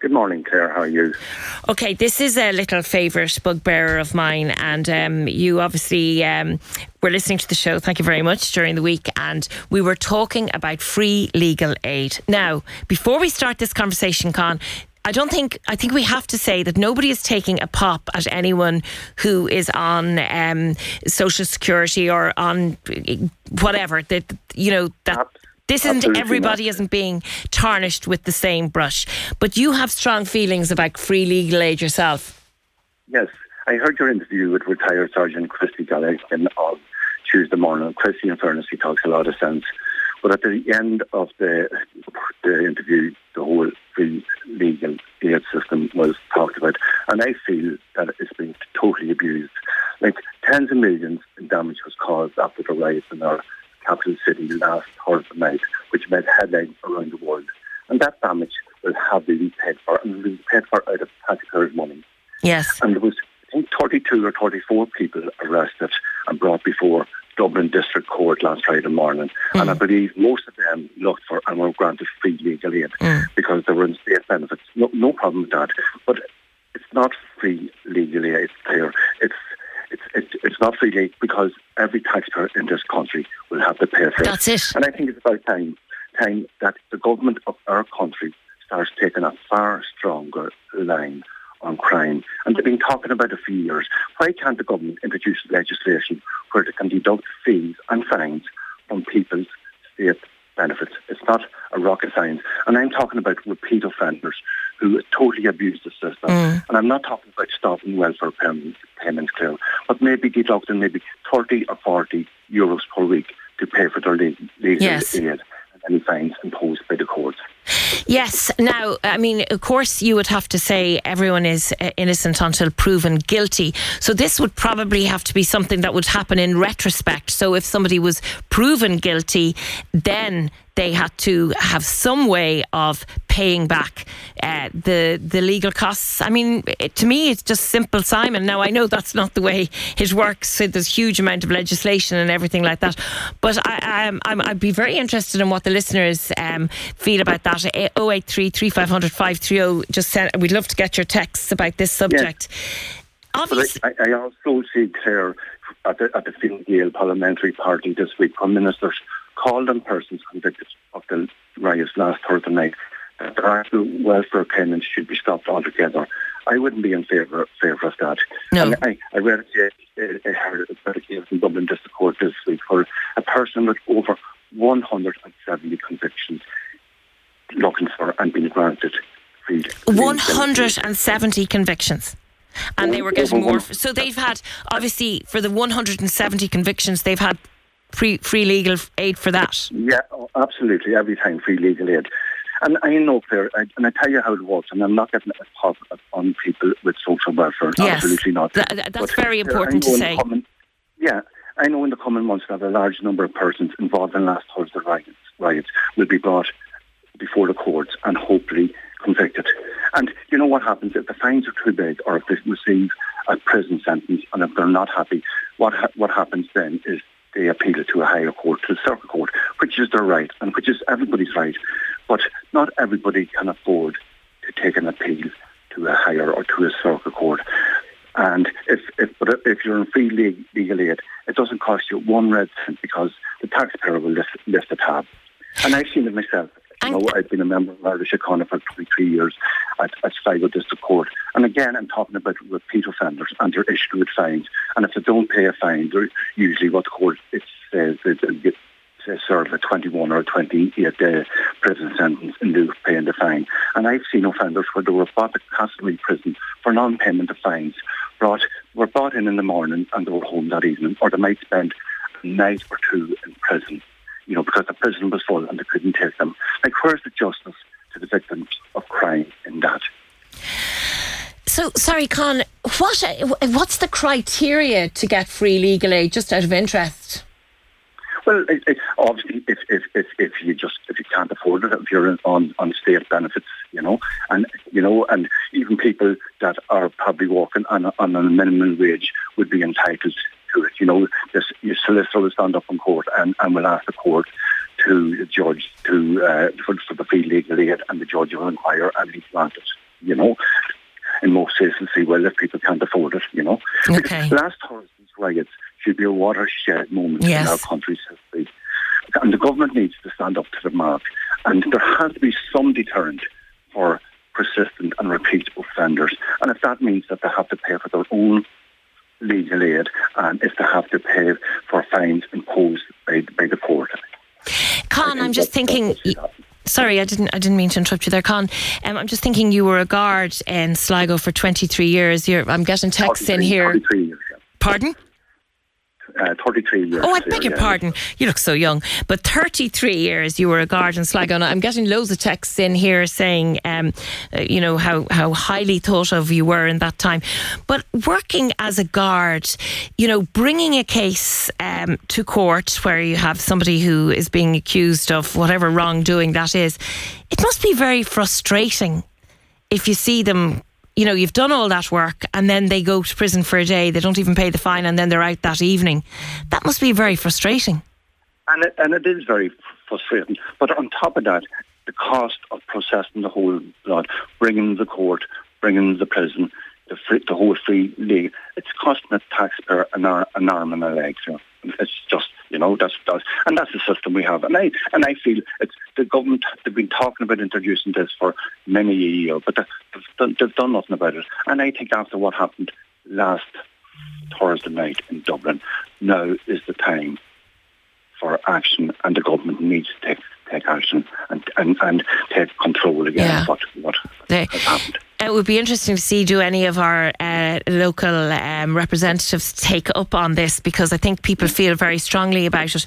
Good morning, Claire. How are you? Okay, this is a little favourite bugbearer of mine, and um, you obviously um, were listening to the show. Thank you very much during the week, and we were talking about free legal aid. Now, before we start this conversation, Con, I don't think I think we have to say that nobody is taking a pop at anyone who is on um, social security or on whatever that you know that this isn't Absolutely everybody not. isn't being tarnished with the same brush. But you have strong feelings about free legal aid yourself. Yes, I heard your interview with retired Sergeant Christy Gallagher on Tuesday morning. Christy, in fairness, he talks a lot of sense. But at the end of the the interview, the whole free legal aid system was talked about, and I feel that it's been totally abused. Like tens of millions in damage was caused after the riots in our capital city last Thursday night, which made headlines around the world. And that damage will have to be paid for, and will be paid for out of taxpayers' money. Yes. And there was, I think, 32 or 34 people arrested and brought before Dublin District Court last Friday morning. And I mm. believe most of them looked for and were granted free legal aid mm. because they were in state benefits. No, no problem with that. But it's not free legal aid, it's clear. It's it's, it's, it's not free aid because every taxpayer in this have to pay for it. That's it. And I think it's about time, time that the government of our country starts taking a far stronger line on crime. And they've been talking about it for years. Why can't the government introduce legislation where they can deduct fees and fines from people's state benefits? It's not a rocket science. And I'm talking about repeat offenders who totally abuse the system. Mm. And I'm not talking about stopping welfare payments, payments clear, but maybe deducting maybe 30 or 40 euros per week to pay for their legal, Yes. aid and any fines imposed by the courts. Yes. Now, I mean, of course, you would have to say everyone is uh, innocent until proven guilty. So this would probably have to be something that would happen in retrospect. So if somebody was proven guilty, then they had to have some way of paying back uh, the the legal costs. I mean, it, to me, it's just simple, Simon. Now I know that's not the way it works. There's huge amount of legislation and everything like that. But I, I'm, I'd be very interested in what the listeners um, feel about that. 083 3500 530. oh. Just send, we'd love to get your texts about this subject. But Obviously, I, I also see Claire at the, at the Fine Gael parliamentary party this week, Prime Ministers called on persons convicted of the riots last Thursday night that their actual welfare payments should be stopped altogether. I wouldn't be in favour favour of that. No. I, I read it, I heard about a case in Dublin District Court this week for a person with over 170 convictions looking for and being granted free. 170 convictions. And they were getting more. So they've had, obviously, for the 170 convictions, they've had free, free legal aid for that. Yeah, oh, absolutely. Every time free legal aid. And I know, Claire, I, and I tell you how it works, and I'm not getting a pop on people with social welfare. Yes. Absolutely not. Th- th- that's But, very important to say. coming- yeah, I know in the coming months that a large number of persons involved in last Thursday riots, riots will be brought before the courts and hopefully convicted. And you know what happens if the fines are too big or if they receive a prison sentence and if they're not happy, what ha- what happens then is they appeal to a higher court, to the circuit court, which is their right and which is everybody's right. But not everybody can afford to take an appeal to a higher or to a circuit court. And if if but if you're in free le- legal aid, it doesn't cost you one red cent because the taxpayer will lift, lift the tab. And I've seen it myself. You know, I've been a member of Irish Economy for 23 years at, at Sligo District Court. And again, I'm talking about repeat offenders and they're issued with fines. And if they don't pay a fine, they're usually what the court it says they get serve a 21 or a 28 day prison sentence in lieu of paying the fine. And I've seen offenders where they were brought to Castlerea prison for non-payment of fines, brought, were brought in in the morning and they were home that evening, or they might spend a night or two in prison, you know, because the prison was full and they couldn't take them. Like, where's the justice to the victims of crime? So, sorry, Con, what, what's the criteria to get free legal aid, just out of interest? Well, it, it, obviously, if, if if if you just if you can't afford it, if you're on on state benefits, you know, and you know, and even people that are probably working on a, on a minimum wage would be entitled to it. You know, this your solicitor will stand up in court and, and will ask the court to judge to uh, for, for the free legal aid, and the judge will inquire and be granted. you know. In most cases, see well if people can't afford it, you know. Okay. Last Thursday's riots should be a watershed moment Yes. in our country's history. And the government needs to stand up to the mark. And there has to be some deterrent for persistent and repeat offenders. And if that means that they have to pay for their own legal aid and if they have to pay for fines imposed by, by the court. Con, I'm just thinking. Should happen. Sorry, I didn't. I didn't mean to interrupt you there, Con. Um, I'm just thinking you were a guard in Sligo for 23 years. You're, I'm getting texts in here. 33 years. Pardon? Uh, 33 years. Oh, I beg your yeah. pardon. You look so young. But 33 years you were a guard in Sligo. I'm getting loads of texts in here saying, um, uh, you know, how, how highly thought of you were in that time. But working as a guard, you know, bringing a case um, to court where you have somebody who is being accused of whatever wrongdoing that is, it must be very frustrating if you see them you know you've done all that work and then they go to prison for a day they don't even pay the fine and then they're out that evening that must be very frustrating And it, and it is very frustrating. But on top of that, the cost of processing the whole blood, bringing the court, bringing the prison, the, free, the whole free league, it's costing the taxpayer an, ar- an arm and a leg. Know? It's just, you know, that's, that's and that's the system we have. And I and I feel it's the government. They've been talking about introducing this for many a year, but they've, done, they've done nothing about it. And I think after what happened last Thursday night in Dublin, now is the time for action, and the government needs to take take action and and, and take control again Yeah. of what what They- has happened. it would be interesting to see do any of our uh, local um, representatives take up on this because I think people feel very strongly about it.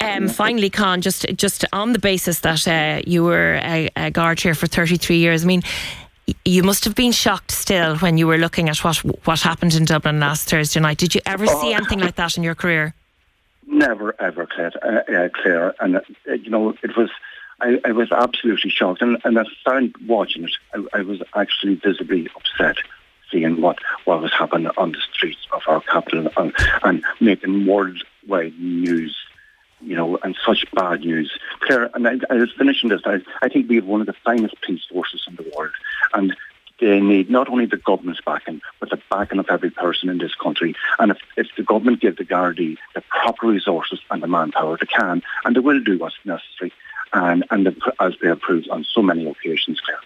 Um, finally, Con, just just on the basis that uh, you were a, a guard here for 33 years, I mean, you must have been shocked still when you were looking at what what happened in Dublin last Thursday night. Did you ever see Oh. anything like that in your career? Never ever, Claire. Uh, uh, Claire, and uh, you know it was. I, I was absolutely shocked, and, and I found watching it. I, I was actually visibly upset seeing what, what was happening on the streets of our capital and, and making worldwide news. You know, and such bad news. Claire, and I, I was finishing this. I, I think we have one of the finest police forces in the world, and they need not only the government's backing, but the backing of every person in this country. And if, if the government give the Gardaí the proper resources and the manpower, they can, and they will do what's necessary. And, and the, as they have proved on so many occasions, Claire.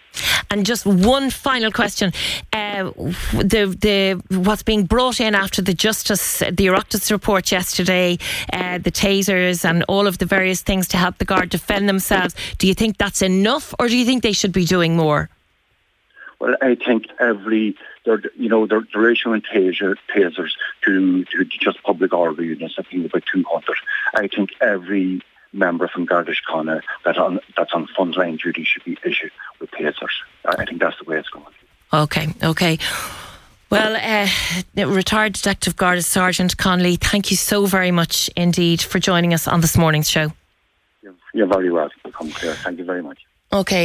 And just one final question: uh, the the what's being brought in after the justice, the Oireachtas report yesterday, uh, the tasers and all of the various things to help the guard defend themselves. Do you think that's enough, or do you think they should be doing more? Well, I think every, they're, you know, they're, they're issuing taser, tasers to, to just public order units, I think about 200. I think every member from Garda Síochána that on, that's on frontline duty should be issued with tasers. I think that's the way it's going. Okay, okay. Well, uh, retired Detective Garda Sergeant Con Lee, thank you so very much indeed for joining us on this morning's show. You're, you're very welcome, Claire. Thank you very much. Okay.